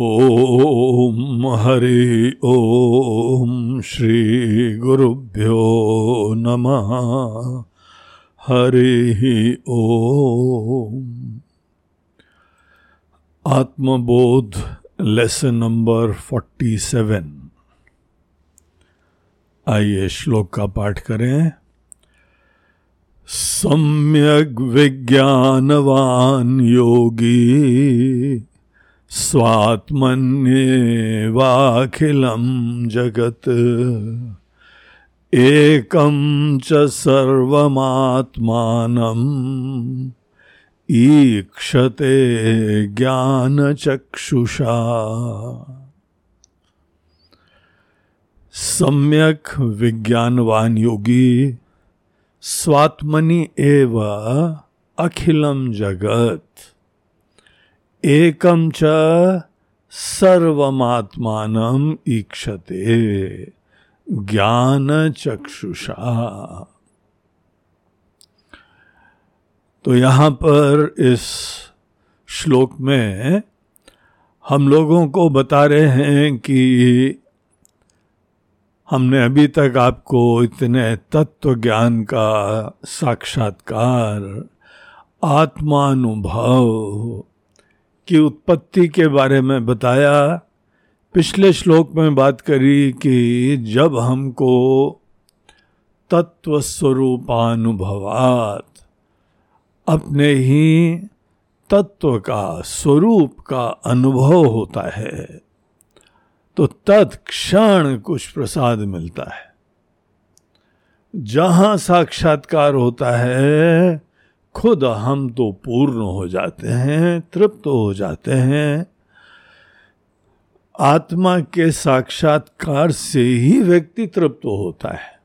ॐ हरि ॐ श्रीगुरुभ्यो नमः। हरिः ॐ। आत्मबोध लेसन नंबर फोर्टी सेवन। आइए श्लोक का पाठ करें। सम्यक विज्ञानवान योगी। स्वात्मन्येवाखिलं जगत्। एकं च सर्वमात्मानम् ईक्षते ज्ञानचक्षुषा। सम्यक विज्ञानवान योगी स्वात्मनि एव अखिलम जगत। एकम च सर्वमात्मान ईक्षते ज्ञान चक्षुषा तो यहाँ पर इस श्लोक में हम लोगों को बता रहे हैं कि हमने अभी तक आपको इतने तत्व ज्ञान का साक्षात्कार, आत्मानुभव की उत्पत्ति के बारे में बताया। पिछले श्लोक में बात करी कि जब हमको तत्व स्वरूपानुभवात अपने ही तत्व का, स्वरूप का अनुभव होता है तो तत्क्षण कुछ प्रसाद मिलता है। जहाँ साक्षात्कार होता है खुद हम तो पूर्ण हो जाते हैं, तृप्त हो जाते हैं। आत्मा के साक्षात्कार से ही व्यक्ति तृप्त होता है।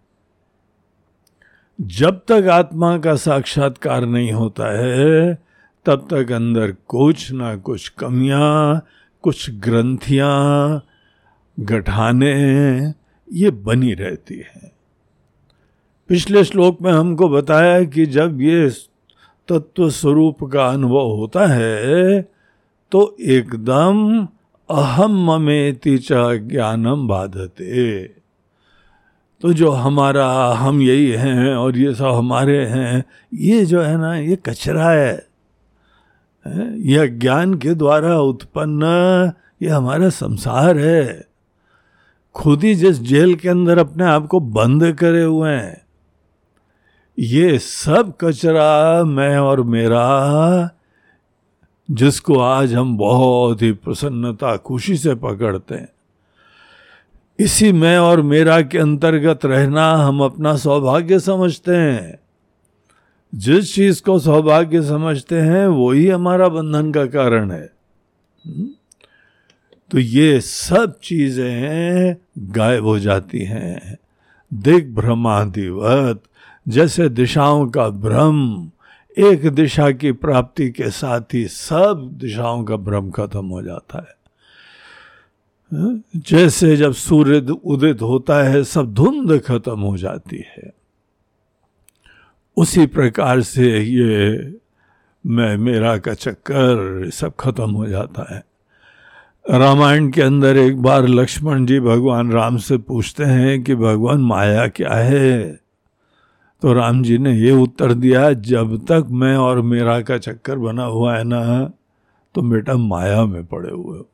जब तक आत्मा का साक्षात्कार नहीं होता है, तब तक अंदर कुछ ना कुछ कमियाँ, कुछ ग्रंथियाँ, गठाने, ये बनी रहती है। पिछले श्लोक में हमको बताया कि जब ये तत्व स्वरूप का अनुभव होता है तो एकदम अहम ममेति च ज्ञानम बाधते। तो जो हमारा हम यही हैं और ये सब हमारे हैं, ये जो है ना, ये कचरा है? यह ज्ञान के द्वारा उत्पन्न, ये हमारा संसार है। खुद ही जिस जेल के अंदर अपने आप को बंद करे हुए हैं ये सब कचरा मैं और मेरा, जिसको आज हम बहुत ही प्रसन्नता, खुशी से पकड़ते हैं। इसी मैं और मेरा के अंतर्गत रहना हम अपना सौभाग्य समझते हैं। जिस चीज़ को सौभाग्य समझते हैं वही हमारा बंधन का कारण है। हम्म? तो ये सब चीज़ें गायब हो जाती हैं। दिग्भ्रमादिवत। जैसे दिशाओं का भ्रम, एक दिशा की प्राप्ति के साथ ही सब दिशाओं का भ्रम खत्म हो जाता है। जैसे जब सूर्य उदित होता है, सब धुंध खत्म हो जाती है। उसी प्रकार से ये मैं, मेरा का चक्कर सब खत्म हो जाता है। रामायण के अंदर एक बार लक्ष्मण जी भगवान राम से पूछते हैं कि भगवान माया क्या है? तो राम जी ने ये उत्तर दिया, जब तक मैं और मेरा का चक्कर बना हुआ है ना तो बेटा माया में पड़े हुए हो।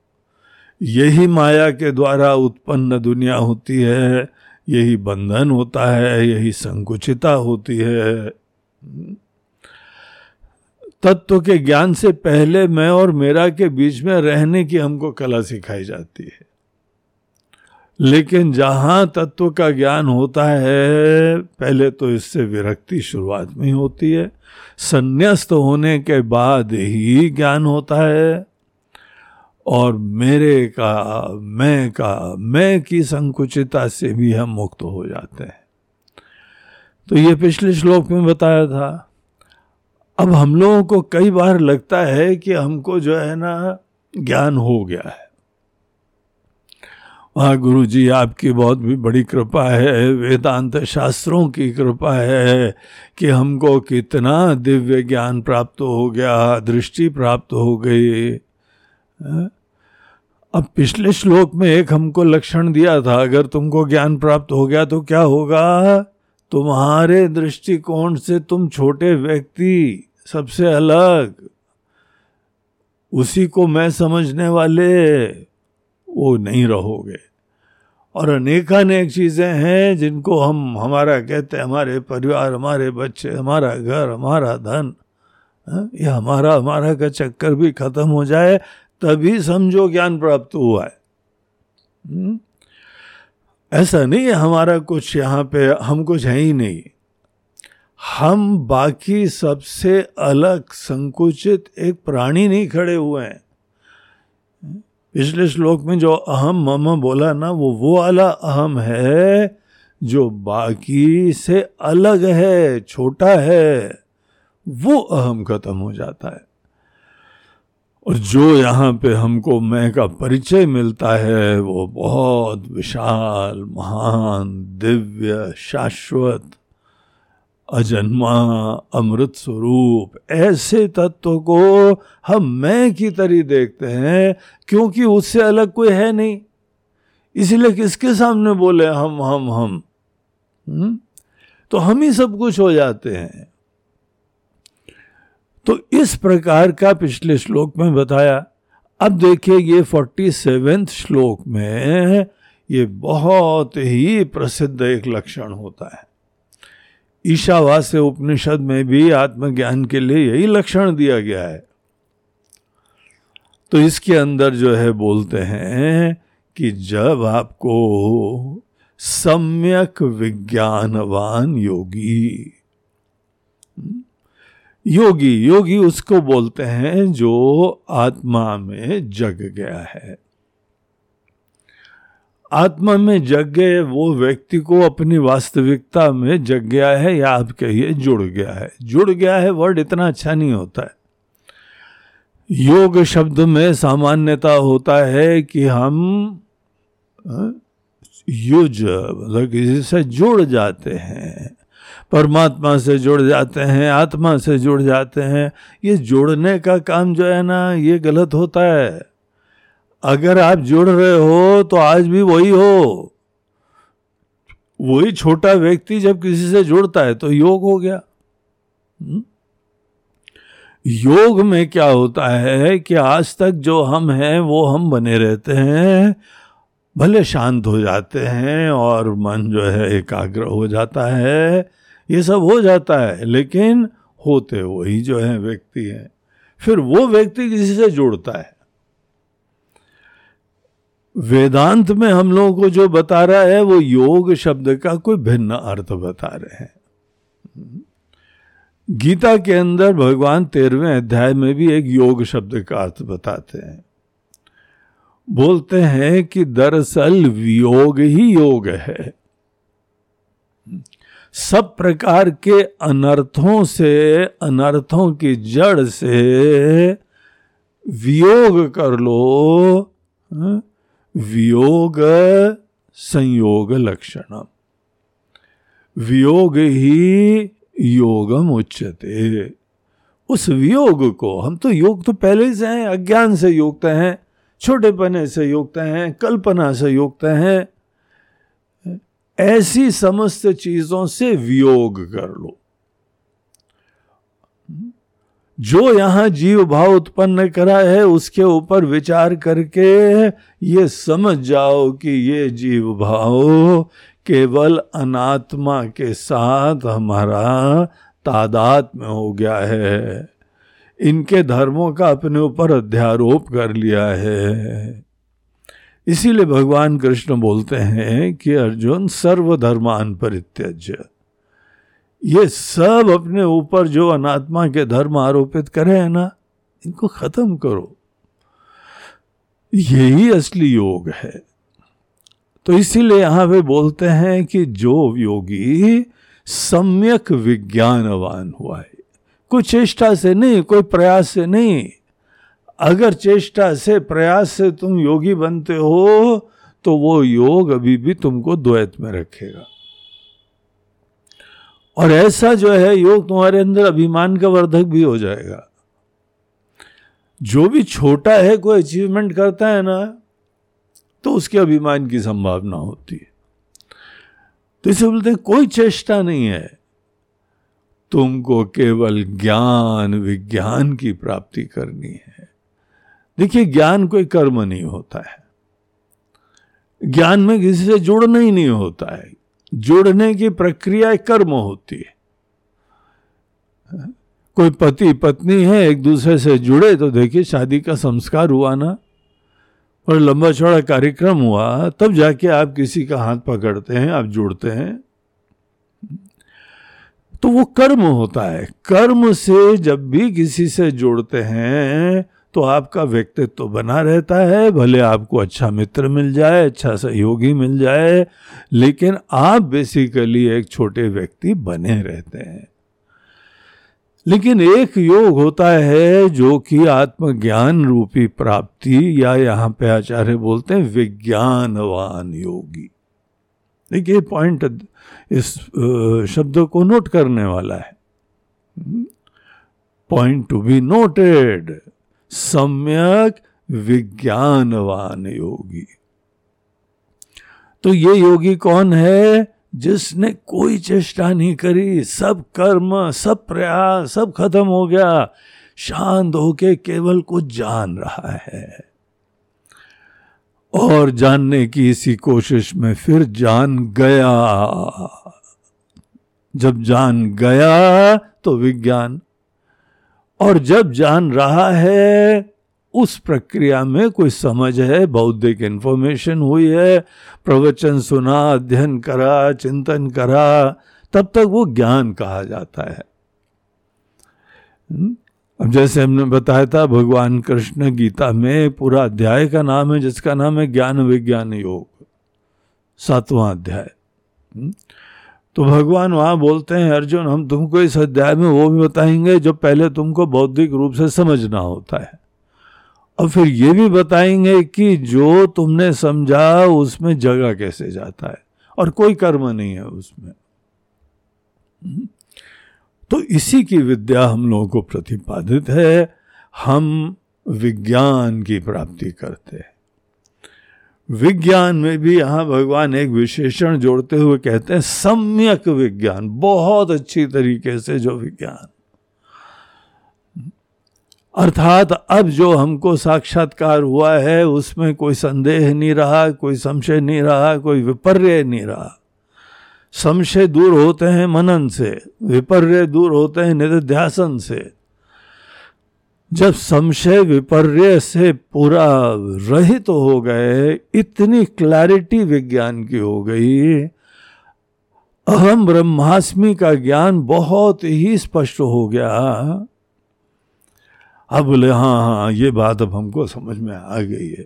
यही माया के द्वारा उत्पन्न दुनिया होती है, यही बंधन होता है, यही संकुचिता होती है। तत्व के ज्ञान से पहले मैं और मेरा के बीच में रहने की हमको कला सिखाई जाती है। लेकिन जहाँ तत्व का ज्ञान होता है, पहले तो इससे विरक्ति शुरुआत में होती है। संन्यास्त होने के बाद ही ज्ञान होता है। और मेरे का, मैं का, मैं की संकुचिता से भी हम मुक्त हो जाते हैं। तो ये पिछले श्लोक में बताया था। अब हम लोगों को कई बार लगता है कि हमको जो है ना ज्ञान हो गया है। वहाँ गुरु जी आपकी बहुत भी बड़ी कृपा है, वेदांत शास्त्रों की कृपा है कि हमको कितना दिव्य ज्ञान प्राप्त हो गया, दृष्टि प्राप्त हो गई। अब पिछले श्लोक में एक हमको लक्षण दिया था, अगर तुमको ज्ञान प्राप्त हो गया तो क्या होगा? तुम्हारे दृष्टिकोण से तुम छोटे व्यक्ति, सबसे अलग। उसी को मैं समझने वाले। वो नहीं रहोगे। और अनेकानेक चीज़ें हैं जिनको हम हमारा कहते हैं हमारे परिवार हमारे बच्चे हमारा घर हमारा धन हाँ, ये हमारा हमारा का चक्कर भी खत्म हो जाए तभी समझो ज्ञान प्राप्त हुआ है। हम्म? ऐसा नहीं है हमारा कुछ यहाँ पे हम कुछ है ही नहीं। हम बाकी सबसे अलग संकुचित एक प्राणी नहीं खड़े हुए हैं। पिछले श्लोक में जो अहम मम बोला ना, वो वो वाला अहम है जो बाकी से अलग है, छोटा है, वो अहम खत्म हो जाता है। और जो यहाँ पे हमको मैं का परिचय मिलता है, वो बहुत विशाल, महान, दिव्य, शाश्वत अजन्मा अमृत स्वरूप। ऐसे तत्व को हम मैं की तरह देखते हैं, क्योंकि उससे अलग कोई है नहीं। इसीलिए किसके सामने बोले हम हम हम? हुँ? हम्म? तो हम ही सब कुछ हो जाते हैं। तो इस प्रकार का पिछले श्लोक में बताया। अब देखिए ये फोर्टी सेवेंथ श्लोक में ये बहुत ही प्रसिद्ध एक लक्षण होता है। ईशावास्य उपनिषद में भी आत्मज्ञान के लिए यही लक्षण दिया गया है। तो इसके अंदर जो है बोलते हैं कि जब आपको सम्यक विज्ञानवान योगी योगी योगी उसको बोलते हैं जो आत्मा में जग गया है। आत्मा में जग गए, वो व्यक्ति को अपनी वास्तविकता में जग गया है या आप कहिए जुड़ गया है। जुड़ गया है वर्ड इतना अच्छा नहीं होता है। योग शब्द में सामान्यता होता है कि हम युज मतलब किसी से जुड़ जाते हैं, परमात्मा से जुड़ जाते हैं, आत्मा से जुड़ जाते हैं। ये जुड़ने का काम जो है ना, ये गलत होता है। अगर आप जुड़ रहे हो तो आज भी वही हो। वही छोटा व्यक्ति जब किसी से जुड़ता है तो योग हो गया। हम्म? योग में क्या होता है कि आज तक जो हम हैं, वो हम बने रहते हैं, भले शांत हो जाते हैं और मन जो है एकाग्र हो जाता है, ये सब हो जाता है, लेकिन होते वही जो है व्यक्ति है। फिर वो व्यक्ति किसी से जुड़ता है। वेदांत में हम लोगों को जो बता रहा है, वो योग शब्द का कोई भिन्न अर्थ बता रहे हैं गीता के अंदर भगवान तेरहवें अध्याय में भी एक योग शब्द का अर्थ बताते हैं बोलते हैं कि दरअसल वियोग ही योग है सब प्रकार के अनर्थों से, अनर्थों की जड़ से वियोग कर लो हाँ? वियोग संयोग लक्षण वियोग ही योगम उच्चते उस वियोग को, हम तो योग तो पहले से हैं, अज्ञान से योगते हैं छोटे पने से योगते हैं, कल्पना से युक्त हैं। ऐसी समस्त चीज़ों से वियोग कर लो। जो यहाँ जीव भाव उत्पन्न करा है, उसके ऊपर विचार करके ये समझ जाओ कि ये जीव भाव केवल अनात्मा के साथ हमारा तादाद में हो गया है। इनके धर्मों का अपने ऊपर अध्यारोप कर लिया है। इसीलिए भगवान कृष्ण बोलते हैं कि अर्जुन सर्वधर्मान परित्यज्य। ये सब अपने ऊपर जो अनात्मा के धर्म आरोपित करे हैं ना, इनको खत्म करो। यही असली योग है। तो इसीलिए यहाँ पे बोलते हैं कि जो योगी सम्यक विज्ञानवान हुआ है, कोई चेष्टा से नहीं, कोई प्रयास से नहीं, अगर चेष्टा से, प्रयास से तुम योगी बनते हो तो वो योग अभी भी तुमको द्वैत में रखेगा। और ऐसा जो है योग तुम्हारे अंदर अभिमान का वर्धक भी हो जाएगा। जो भी छोटा है, कोई अचीवमेंट करता है ना तो उसके अभिमान की संभावना होती है। तो इसे बोलते हैं, कोई चेष्टा नहीं है। तुमको केवल ज्ञान, विज्ञान की प्राप्ति करनी है। देखिए, ज्ञान कोई कर्म नहीं होता है। ज्ञान में किसी से जुड़ना ही नहीं होता है। जुड़ने की प्रक्रिया कर्म होती है। कोई पति, पत्नी है, एक दूसरे से जुड़े तो देखिए शादी का संस्कार हुआ ना। और लंबा चौड़ा कार्यक्रम हुआ, तब जाके आप किसी का हाथ पकड़ते हैं, आप जुड़ते हैं। तो वो कर्म होता है। कर्म से जब भी किसी से जुड़ते हैं तो आपका व्यक्तित्व बना रहता है, भले आपको अच्छा मित्र मिल जाए अच्छा सहयोगी मिल जाए, लेकिन आप बेसिकली एक छोटे व्यक्ति बने रहते हैं। लेकिन एक योग होता है जो कि आत्मज्ञान रूपी प्राप्ति, या यहाँ पे आचार्य बोलते हैं विज्ञानवान योगी। देखिए पॉइंट इस शब्द को नोट करने वाला है। पॉइंट टू बी नोटेड सम्यक विज्ञानवान योगी। तो ये योगी कौन है जिसने कोई चेष्टा नहीं करी? सब कर्म, सब प्रयास, सब खत्म हो गया। शांत होके केवल कुछ जान रहा है। और जानने की इसी कोशिश में फिर जान गया। जब जान गया तो विज्ञान और जब जान रहा है, उस प्रक्रिया में कोई समझ है, बौद्धिक इन्फॉर्मेशन हुई है, प्रवचन सुना, अध्ययन करा, चिंतन करा, तब तक वो ज्ञान कहा जाता है हम्म? अब जैसे हमने बताया था, भगवान कृष्ण गीता में पूरा अध्याय का नाम है, जिसका नाम है ज्ञान विज्ञान योग, सातवां अध्याय हम्म? तो भगवान वहाँ बोलते हैं, अर्जुन, हम तुमको इस अध्याय में वो भी बताएँगे जो पहले तुमको बौद्धिक रूप से समझना होता है। और फिर ये भी बताएँगे कि जो तुमने समझा उसमें जगह कैसे जाता है, और कोई कर्म नहीं है उसमें। हम्म? तो इसी की विद्या हम लोगों को प्रतिपादित है, हम विज्ञान की प्राप्ति करते हैं। विज्ञान में भी यहाँ भगवान एक विशेषण जोड़ते हुए कहते हैं, सम्यक विज्ञान, बहुत अच्छी तरीके से जो विज्ञान। अर्थात अब जो हमको साक्षात्कार हुआ है, उसमें कोई संदेह नहीं रहा, कोई संशय नहीं रहा, कोई विपर्य नहीं रहा। संशय दूर होते हैं मनन से, विपर्य दूर होते हैं निध्यासन से। जब संशय विपर्य से पूरा रहित तो हो गए, इतनी क्लैरिटी विज्ञान की हो गई। अहम ब्रह्मास्मि का ज्ञान बहुत ही स्पष्ट हो गया। अब बोले हाँ हाँ ये बात अब हमको समझ में आ गई है।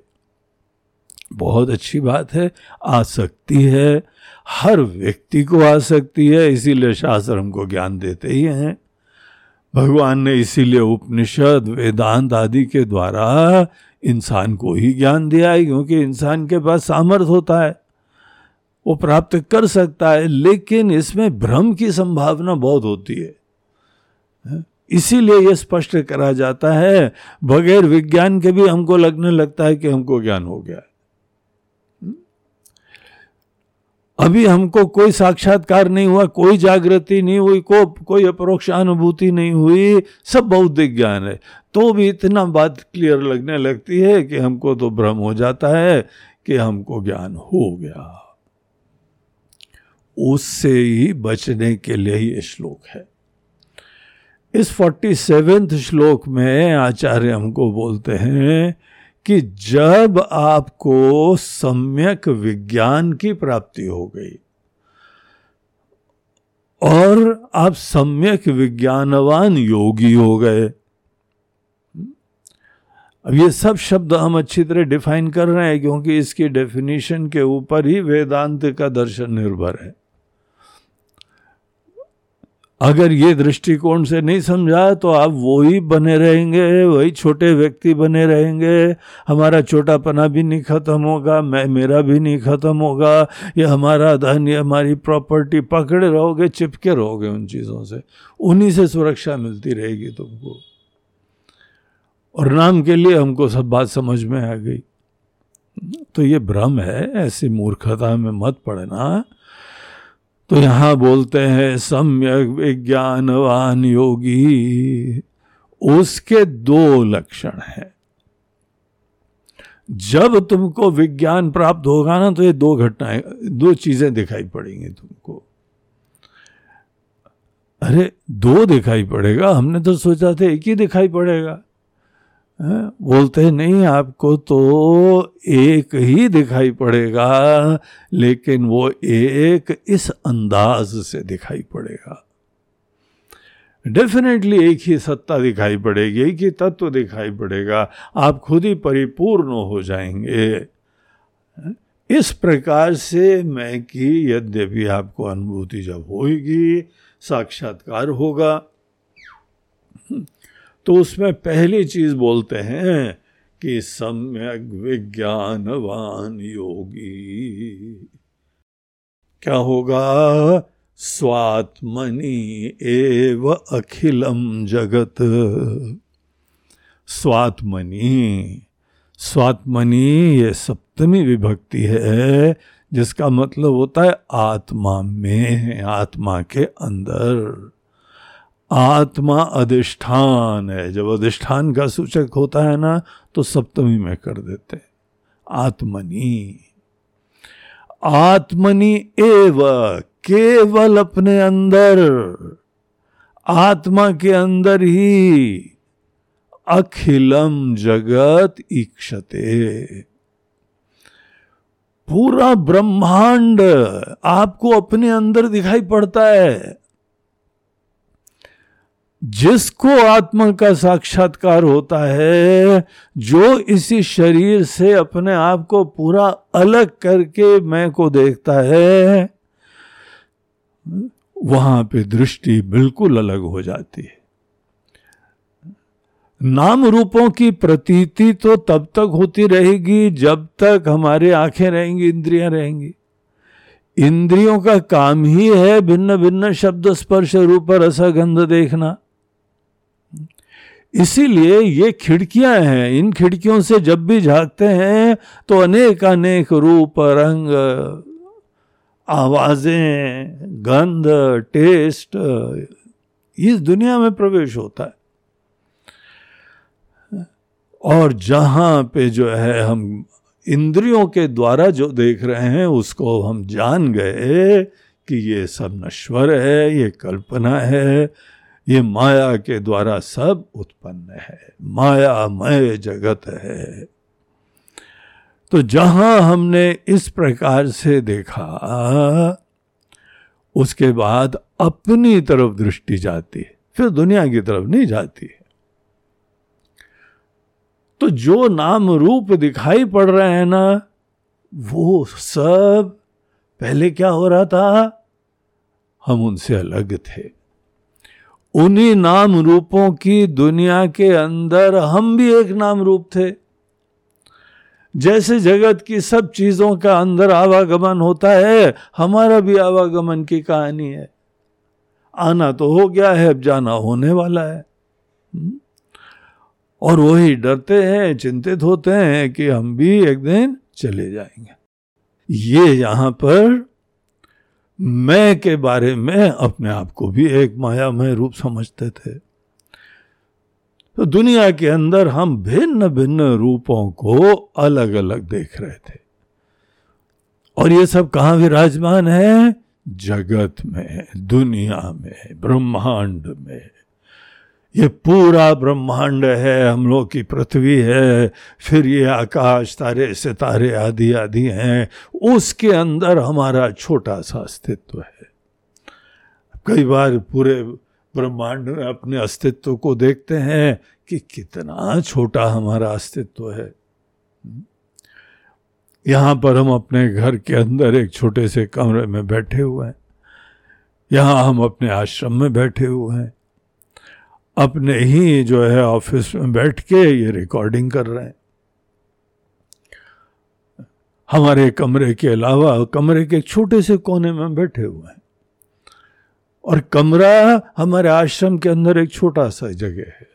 बहुत अच्छी बात है, आ सकती है। हर व्यक्ति को आ सकती है, इसीलिए शास्त्र हमको ज्ञान देते ही हैं। भगवान ने इसीलिए उपनिषद, वेदांत आदि के द्वारा इंसान को ही ज्ञान दिया है, क्योंकि इंसान के पास सामर्थ्य होता है। वो प्राप्त कर सकता है, लेकिन इसमें भ्रम की संभावना बहुत होती है। इसीलिए यह स्पष्ट करा जाता है। बगैर विज्ञान के भी हमको लगने लगता है कि हमको ज्ञान हो गया अभी हमको कोई साक्षात्कार नहीं हुआ, कोई जागृति नहीं हुई, को, कोई अपरोक्ष अनुभूति नहीं हुई, सब बौद्धिक ज्ञान है। तो भी इतना बात क्लियर लगने लगती है कि हमको तो भ्रम हो जाता है कि हमको ज्ञान हो गया। उससे ही बचने के लिए ही श्लोक है। इस फोर्टी सेवेंथ श्लोक में आचार्य हमको बोलते हैं कि जब आपको सम्यक विज्ञान की प्राप्ति हो गई और आप सम्यक विज्ञानवान योगी हो गए, अब ये सब शब्द हम अच्छी तरह डिफाइन कर रहे हैं क्योंकि इसकी डेफिनेशन के ऊपर ही वेदांत का दर्शन निर्भर है। अगर ये दृष्टिकोण से नहीं समझा तो आप वही बने रहेंगे, वही छोटे व्यक्ति बने रहेंगे। हमारा छोटापना भी नहीं खत्म होगा, मैं, मेरा भी नहीं खत्म होगा। ये हमारा धन, ये हमारी प्रॉपर्टी पकड़े रहोगे, चिपके रहोगे उन चीज़ों से। उन्हीं से सुरक्षा मिलती रहेगी तुमको। और नाम के लिए हमको सब बात समझ में आ गई। तो ये भ्रम है, ऐसी मूर्खता में मत पड़ना। तो यहाँ बोलते हैं सम्यक विज्ञानवान योगी। उसके दो लक्षण हैं। जब तुमको विज्ञान प्राप्त होगा ना तो ये दो घटनाएँ, दो चीज़ें दिखाई पड़ेंगी तुमको। अरे, दो दिखाई पड़ेगा? हमने तो सोचा था एक ही दिखाई पड़ेगा। बोलते, नहीं, आपको तो एक ही दिखाई पड़ेगा, लेकिन वो एक इस अंदाज से दिखाई पड़ेगा। डेफिनेटली एक ही सत्ता दिखाई पड़ेगी, एक ही तत्व दिखाई पड़ेगा। आप खुद ही परिपूर्ण हो जाएँगे। इस प्रकार से मैं कि यद्यपि आपको अनुभूति जब होगी, साक्षात्कार होगा। तो उसमें पहली चीज़ बोलते हैं कि सम्यक विज्ञानवान योगी। क्या होगा? स्वात्मनि एव अखिलम जगत। स्वात्मनि स्वात्मनि ये सप्तमी विभक्ति है, जिसका मतलब होता है आत्मा में, आत्मा के अंदर। आत्मा अधिष्ठान है। जब अधिष्ठान का सूचक होता है ना तो सप्तमी में कर देते आत्मनि। आत्मनि एव केवल अपने अंदर। आत्मा के अंदर ही अखिलम जगत इक्षते पूरा ब्रह्मांड आपको अपने अंदर दिखाई पड़ता है। जिसको आत्मा का साक्षात्कार होता है, जो इसी शरीर से अपने आप को पूरा अलग करके मैं को देखता है, वहाँ पे दृष्टि बिल्कुल अलग हो जाती है। नाम रूपों की प्रतीति तो तब तक होती रहेगी जब तक हमारे आँखें रहेंगी, इंद्रियाँ रहेंगी। इंद्रियों का काम ही है भिन्न भिन्न शब्द स्पर्श रूप रसगंध देखना। इसीलिए ये खिड़कियाँ हैं। इन खिड़कियों से जब भी झांकते हैं तो अनेक अनेक रूप, रंग, आवाज़ें, गंध, टेस्ट, इस दुनिया में प्रवेश होता है। और जहाँ पे जो है हम इंद्रियों के द्वारा जो देख रहे हैं, उसको हम जान गए कि ये सब नश्वर है, ये कल्पना है ये माया के द्वारा सब उत्पन्न है। मायामय जगत है। तो जहाँ हमने इस प्रकार से देखा, उसके बाद अपनी तरफ़ दृष्टि जाती है, फिर दुनिया की तरफ़ नहीं जाती है। तो जो नाम रूप दिखाई पड़ रहे हैं ना, वो सब, पहले क्या हो रहा था? हम उनसे अलग थे। उन्हीं नाम रूपों की दुनिया के अंदर हम भी एक नाम रूप थे। जैसे जगत की सब चीज़ों का अंदर आवागमन होता है, हमारा भी आवागमन की कहानी है। आना तो हो गया है, अब जाना होने वाला है। हम्म? और वही डरते हैं, चिंतित होते हैं कि हम भी एक दिन चले जाएँगे। ये यहाँ पर मैं के बारे में अपने आप को भी एक मायामय रूप समझते थे। तो दुनिया के अंदर हम भिन्न भिन्न रूपों को अलग अलग देख रहे थे। और ये सब कहाँ विराजमान है? जगत में, दुनिया में, ब्रह्मांड में। ये पूरा ब्रह्मांड है, हम लोग की पृथ्वी है, फिर ये आकाश, तारे, सितारे आदि आदि हैं। उसके अंदर हमारा छोटा सा अस्तित्व है। कई बार पूरे ब्रह्मांड में अपने अस्तित्व को देखते हैं कि कितना छोटा हमारा अस्तित्व है। यहाँ पर हम अपने घर के अंदर एक छोटे से कमरे में बैठे हुए हैं। यहाँ हम अपने आश्रम में बैठे हुए हैं। अपने ही जो है ऑफ़िस में बैठ के ये रिकॉर्डिंग कर रहे हैं। हमारे कमरे के अलावा, कमरे के छोटे से कोने में बैठे हुए हैं। और कमरा हमारे आश्रम के अंदर एक छोटा सा जगह है।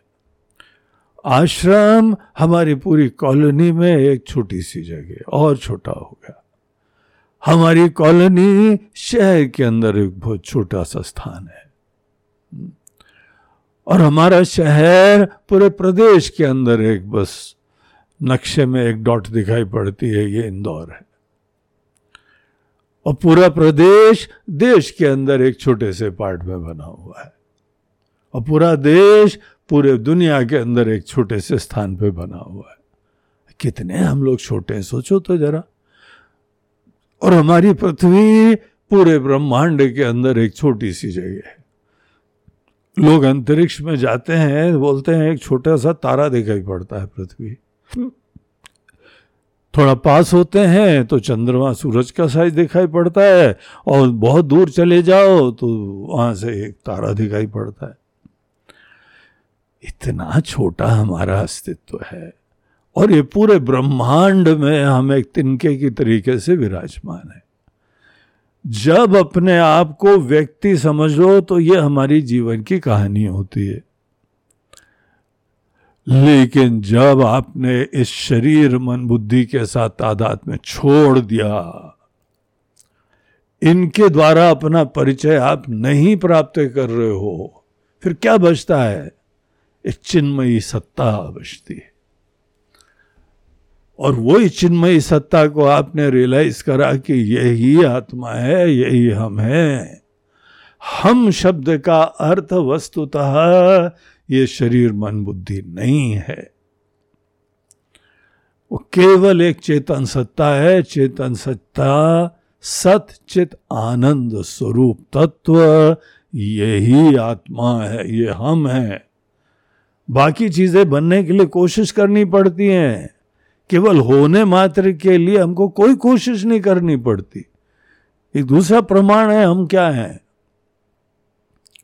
आश्रम हमारी पूरी कॉलोनी में एक छोटी सी जगह, और छोटा हो गया। हमारी कॉलोनी शहर के अंदर एक बहुत छोटा सा स्थान है। और हमारा शहर पूरे प्रदेश के अंदर एक बस नक्शे में एक डॉट दिखाई पड़ती है, ये इंदौर है। और पूरा प्रदेश देश के अंदर एक छोटे से पार्ट में बना हुआ है। और पूरा देश पूरे दुनिया के अंदर एक छोटे से स्थान पे बना हुआ है। कितने हम लोग छोटे हैं, सोचो तो जरा। और हमारी पृथ्वी पूरे ब्रह्मांड के अंदर एक छोटी सी जगह है। लोग अंतरिक्ष में जाते हैं, बोलते हैं, एक छोटा सा तारा दिखाई पड़ता है पृथ्वी। थोड़ा पास होते हैं तो चंद्रमा सूरज का साइज़ दिखाई पड़ता है, और बहुत दूर चले जाओ तो वहाँ से एक तारा दिखाई पड़ता है। इतना छोटा हमारा अस्तित्व है, और ये पूरे ब्रह्मांड में हम एक तिनके की तरीके से विराजमान है। जब अपने आप को व्यक्ति समझ लो तो ये हमारी जीवन की कहानी होती है। लेकिन जब आपने इस शरीर मन बुद्धि के साथ तादाद में छोड़ दिया, इनके द्वारा अपना परिचय आप नहीं प्राप्त कर रहे हो, फिर क्या बचता है? एक चिन्मयी सत्ता बचती है। और वही चिन्मयी सत्ता को आपने रियलाइज़ करा कि यही आत्मा है, यही हम हैं। हम शब्द का अर्थ वस्तुतः ये शरीर मन बुद्धि नहीं है। वो केवल एक चेतन सत्ता है, चेतन सत्ता सत चित आनंद स्वरूप तत्व, यही आत्मा है, ये हम है। बाकी चीज़ें बनने के लिए कोशिश करनी पड़ती हैं। केवल होने मात्र के लिए हमको कोई कोशिश नहीं करनी पड़ती। एक दूसरा प्रमाण है, हम क्या हैं?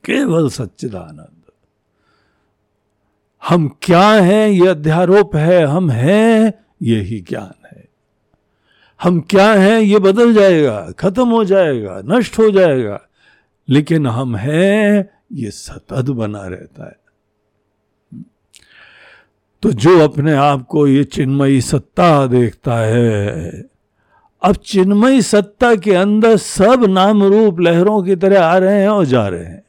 केवल सच्चिदानंद। हम क्या हैं? ये अध्यारोप है, हम हैं, यही ज्ञान है। हम क्या हैं? ये बदल जाएगा, खत्म हो जाएगा, नष्ट हो जाएगा। लेकिन हम हैं, ये सतत बना रहता है। तो जो अपने आप को ये चिन्मयी सत्ता देखता है, अब चिन्मयी सत्ता के अंदर सब नाम रूप लहरों की तरह आ रहे हैं और जा रहे हैं।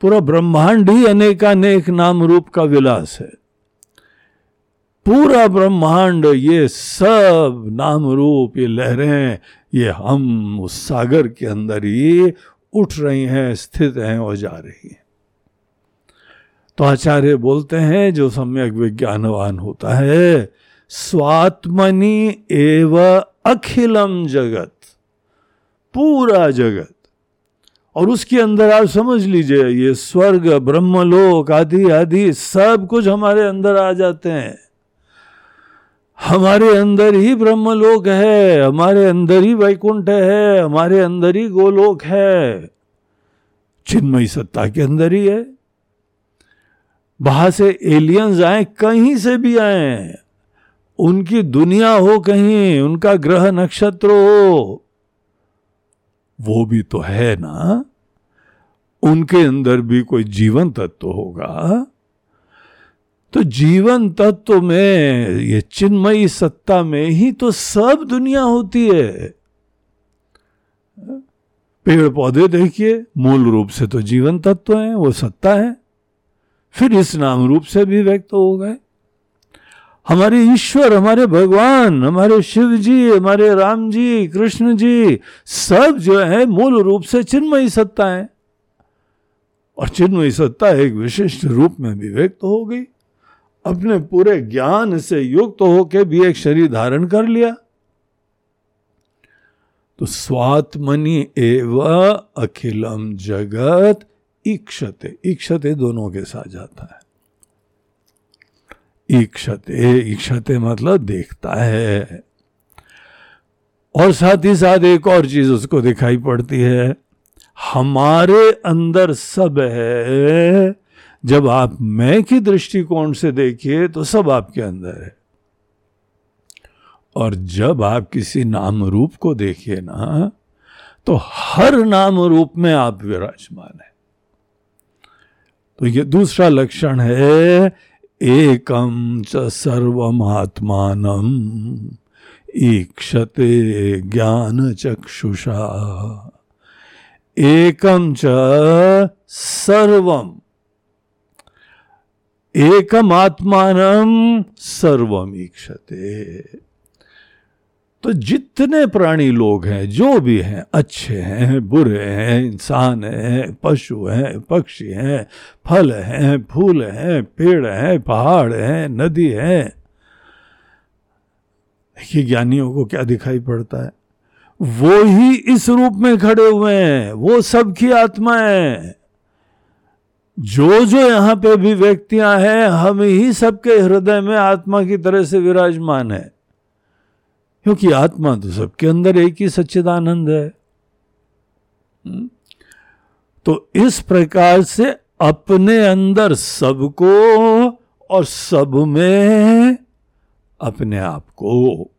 पूरा ब्रह्मांड ही अनेकानेक नाम रूप का विलास है। पूरा ब्रह्मांड, ये सब नाम रूप ये लहरें, ये हम उस सागर के अंदर ही उठ रही हैं, स्थित हैं और जा रही हैं। तो आचार्य बोलते हैं, जो सम्यक विज्ञानवान होता है, स्वात्मनि एव अखिलम जगत, पूरा जगत। और उसके अंदर आप समझ लीजिए, ये स्वर्ग, ब्रह्मलोक, आदि आदि, सब कुछ हमारे अंदर आ जाते हैं। हमारे अंदर ही ब्रह्मलोक है, हमारे अंदर ही वैकुंठ है, हमारे अंदर ही गोलोक है। चिन्मयी सत्ता के अंदर ही है। बाहर से एलियंस आए, कहीं से भी आए, उनकी दुनिया हो कहीं, उनका ग्रह नक्षत्र हो, वो भी तो है ना? उनके अंदर भी कोई जीवन तत्व होगा? तो जीवन तत्व में, ये चिन्मयी सत्ता में ही तो सब दुनिया होती है। पेड़ पौधे देखिए, मूल रूप से तो जीवन तत्व है, वो सत्ता है। फिर इस नाम रूप से भी व्यक्त हो गए। हमारे ईश्वर, हमारे भगवान, हमारे शिव जी, हमारे राम जी, कृष्ण जी, सब जो है, मूल रूप से चिन्मयी सत्ता है और चिन्मयी सत्ता एक विशिष्ट रूप में भी व्यक्त हो गई। अपने पूरे ज्ञान से युक्त तो होकर भी एक शरीर धारण कर लिया। तो स्वात्मनि एव अखिलम जगत ईक्षते ईक्षते दोनों के साथ जाता है। ईक्षते ईक्षते मतलब देखता है। और साथ ही साथ एक और चीज़ उसको दिखाई पड़ती है। हमारे अंदर सब है। जब आप मैं की दृष्टिकोण से देखिए तो सब आपके अंदर है। और जब आप किसी नाम रूप को देखिए ना तो हर नाम रूप में आप विराजमान है। तो ये दूसरा लक्षण है एकम च सर्वमात्मान ईक्षते ज्ञान चक्षुषा एकम च सर्वम एकम आत्मान सर्वम ईक्षते तो जितने प्राणी लोग हैं, जो भी हैं, अच्छे हैं, बुरे हैं, इंसान हैं, पशु हैं, पक्षी हैं, फल हैं, फूल हैं, पेड़ हैं, पहाड़ हैं, नदी हैं देखिए ज्ञानियों को क्या दिखाई पड़ता है? वो ही इस रूप में खड़े हुए हैं, वो सबकी आत्मा है। जो जो यहाँ पे भी व्यक्तियाँ हैं, हम ही सबके हृदय में आत्मा की तरह से विराजमान है। क्योंकि आत्मा तो सबके अंदर एक ही सच्चिदानंद है। हम्म? तो इस प्रकार से अपने अंदर सबको और सब में अपने आप को।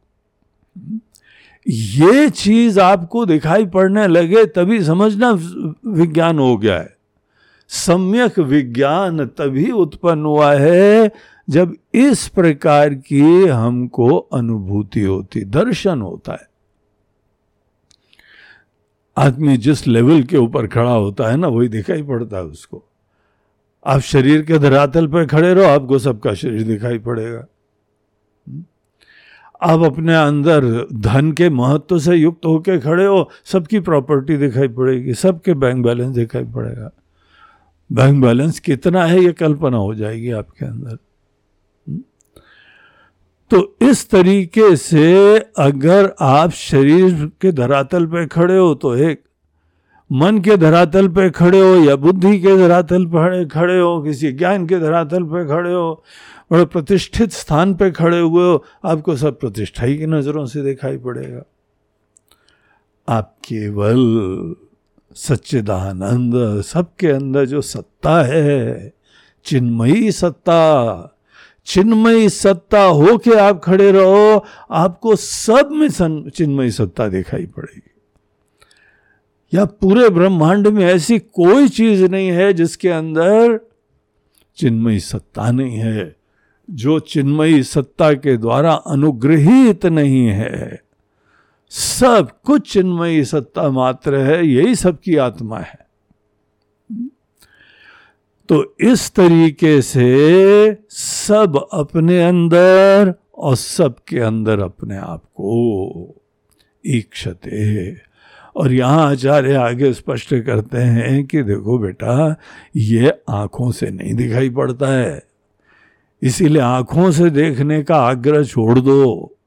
ये चीज़ आपको दिखाई पड़ने लगे तभी समझना विज्ञान हो गया है। सम्यक विज्ञान तभी उत्पन्न हुआ है जब इस प्रकार की हमको अनुभूति होती, दर्शन होता है। आदमी जिस लेवल के ऊपर खड़ा होता है ना, वही दिखाई पड़ता है उसको। आप शरीर के धरातल पर खड़े रहो, आपको सबका शरीर दिखाई पड़ेगा। आप अपने अंदर धन के महत्व से युक्त होकर खड़े हो, सबकी प्रॉपर्टी दिखाई पड़ेगी, सबके बैंक बैलेंस दिखाई पड़ेगा। बैंक बैलेंस कितना है, ये कल्पना हो जाएगी आपके अंदर। तो इस तरीके से अगर आप शरीर के धरातल पे खड़े हो तो एक मन के धरातल पे खड़े हो या बुद्धि के धरातल पर खड़े हो, किसी ज्ञान के धरातल पे खड़े हो, बड़े प्रतिष्ठित स्थान पे खड़े हुए हो, आपको सब प्रतिष्ठा ही की नज़रों से दिखाई पड़ेगा। आप केवल सच्चिदानंद, सबके अंदर जो सत्ता है, चिन्मयी सत्ता चिन्मयी सत्ता हो के आप खड़े रहो, आपको सब में चिन्मयी सत्ता दिखाई पड़ेगी। या पूरे ब्रह्मांड में ऐसी कोई चीज़ नहीं है जिसके अंदर चिन्मयी सत्ता नहीं है, जो चिन्मयी सत्ता के द्वारा अनुग्रहित नहीं है। सब कुछ चिन्मयी सत्ता मात्र है, यही सबकी आत्मा है। तो इस तरीके से सब अपने अंदर और सबके अंदर अपने आप को ईक्षते और यहाँ आचार्य आगे स्पष्ट करते हैं कि देखो बेटा, ये आँखों से नहीं दिखाई पड़ता है। इसीलिए आँखों से देखने का आग्रह छोड़ दो।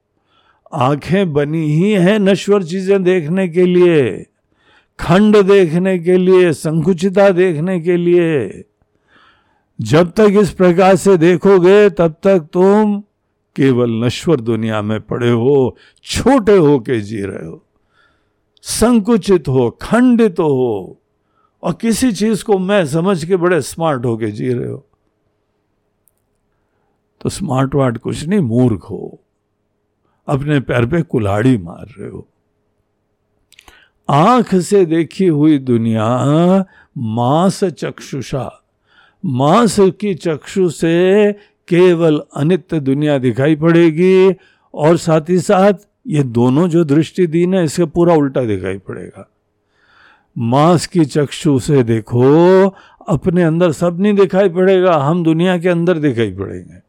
आँखें बनी ही हैं नश्वर चीज़ें देखने के लिए, खंड देखने के लिए, संकुचिता देखने के लिए। जब तक इस प्रकार से देखोगे, तब तक तुम केवल नश्वर दुनिया में पड़े हो, छोटे हो के जी रहे हो। संकुचित हो, खंडित हो, और किसी चीज़ को मैं समझ के बड़े स्मार्ट होके जी रहे हो। तो स्मार्ट वार्ट कुछ नहीं, मूर्ख हो। अपने पैर पे कुल्हाड़ी मार रहे हो। आँख से देखी हुई दुनिया, मांस चक्षुषा मांस की चक्षु से केवल अनित्य दुनिया दिखाई पड़ेगी और साथ ही साथ ये दोनों जो दृष्टि दी ना इसके पूरा उल्टा दिखाई पड़ेगा। मांस की चक्षु से देखो, अपने अंदर सब नहीं दिखाई पड़ेगा, हम दुनिया के अंदर दिखाई पड़ेंगे।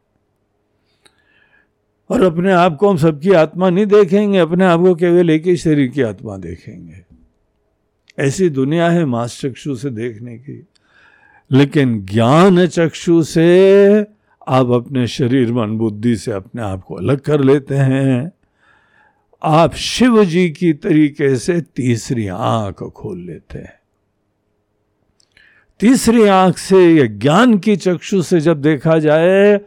और अपने आप को हम सबकी आत्मा नहीं देखेंगे, अपने आप को केवल एक ही शरीर की आत्मा देखेंगे। ऐसी दुनिया है मांस चक्षु से देखने की। लेकिन ज्ञान चक्षु से, आप अपने शरीर मन बुद्धि से अपने आप को अलग कर लेते हैं। आप शिव जी की तरीके से तीसरी आँख खोल लेते हैं। तीसरी आँख से या ज्ञान की चक्षु से जब देखा जाए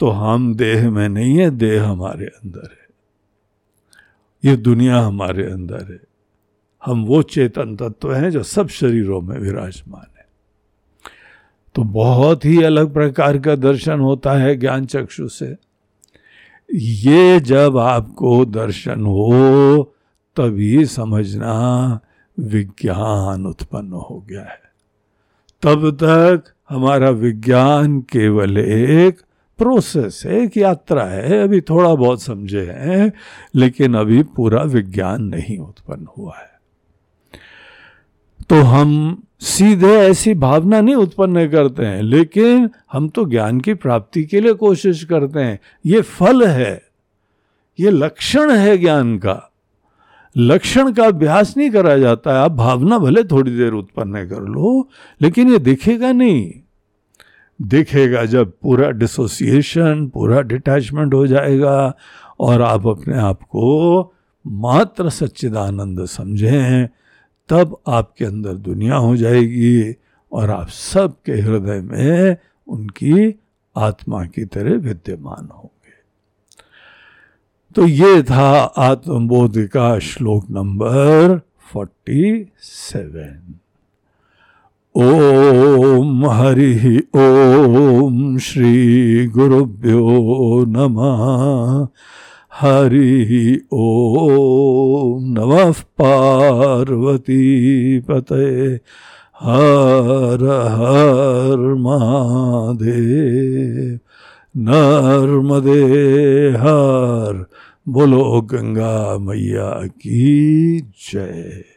तो हम देह में नहीं है, देह हमारे अंदर है। ये दुनिया हमारे अंदर है। हम वो चेतन तत्व हैं जो सब शरीरों में विराजमान है। तो बहुत ही अलग प्रकार का दर्शन होता है ज्ञान चक्षु से। ये जब आपको दर्शन हो, तभी समझना विज्ञान उत्पन्न हो गया है। तब तक हमारा विज्ञान केवल एक प्रोसेस है, एक यात्रा है। अभी थोड़ा बहुत समझे हैं, लेकिन अभी पूरा विज्ञान नहीं उत्पन्न हुआ है। तो हम सीधे ऐसी भावना नहीं उत्पन्न करते हैं, लेकिन हम तो ज्ञान की प्राप्ति के लिए कोशिश करते हैं। ये फल है, ये लक्षण है ज्ञान का। लक्षण का अभ्यास नहीं करा जाता है। आप भावना भले थोड़ी देर उत्पन्न कर लो, लेकिन ये दिखेगा नहीं। दिखेगा जब पूरा डिसोसिएशन पूरा डिटैचमेंट हो जाएगा, और आप अपने आप को मात्र सच्चिदानंद समझें। तब आपके अंदर दुनिया हो जाएगी और आप सबके हृदय में उनकी आत्मा की तरह विद्यमान होंगे। तो ये था आत्मबोध का श्लोक नंबर फोर्टी सेवन ओम हरि ओम श्री गुरुभ्यो नमः। हरि ओ नम पार्वती पते। हर हर महादेव। नर्मदे हर। बोलो गंगा मैया की जय।